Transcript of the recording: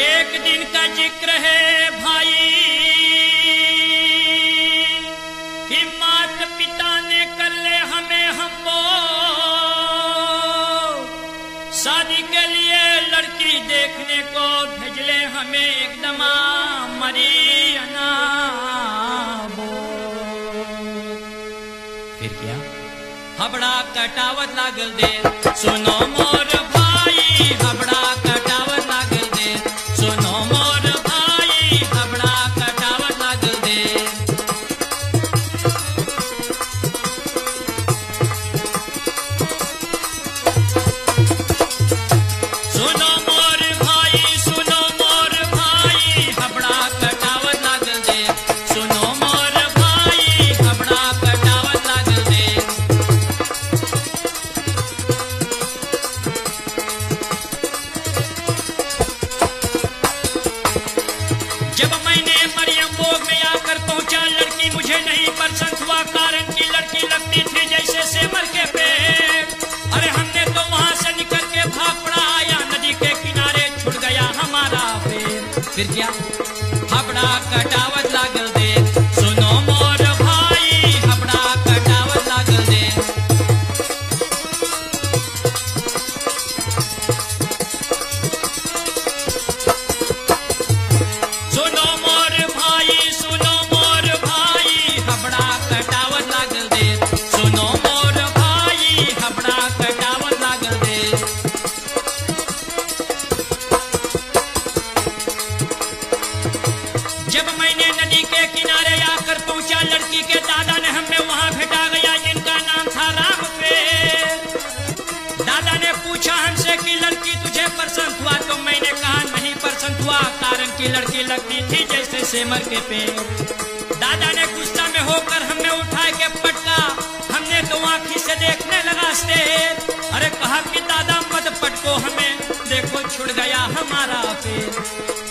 एक दिन का ज़िक्र है भाई। कि मात पिता ने कर ले हमें हमको। शादी के लिए लड़की देखने को भेजले हमें एकदम मरी फिर क्या? हबड़ा कटावत लागल दे सुनो मोर फिर क्या हबड़ा कटावत ने से की लड़की तुझे पसंद हुआ तो मैंने कहा, नहीं पसंद हुआ। कारण की लड़की लगती थी जैसे सेमर के पेड़। दादा ने गुस्सा में होकर हमें उठा के पटका हमने तो आंखी से देखने लगा अरे कहा कि दादा मत पटको हमें देखो, छुड़ गया हमारा पेड़।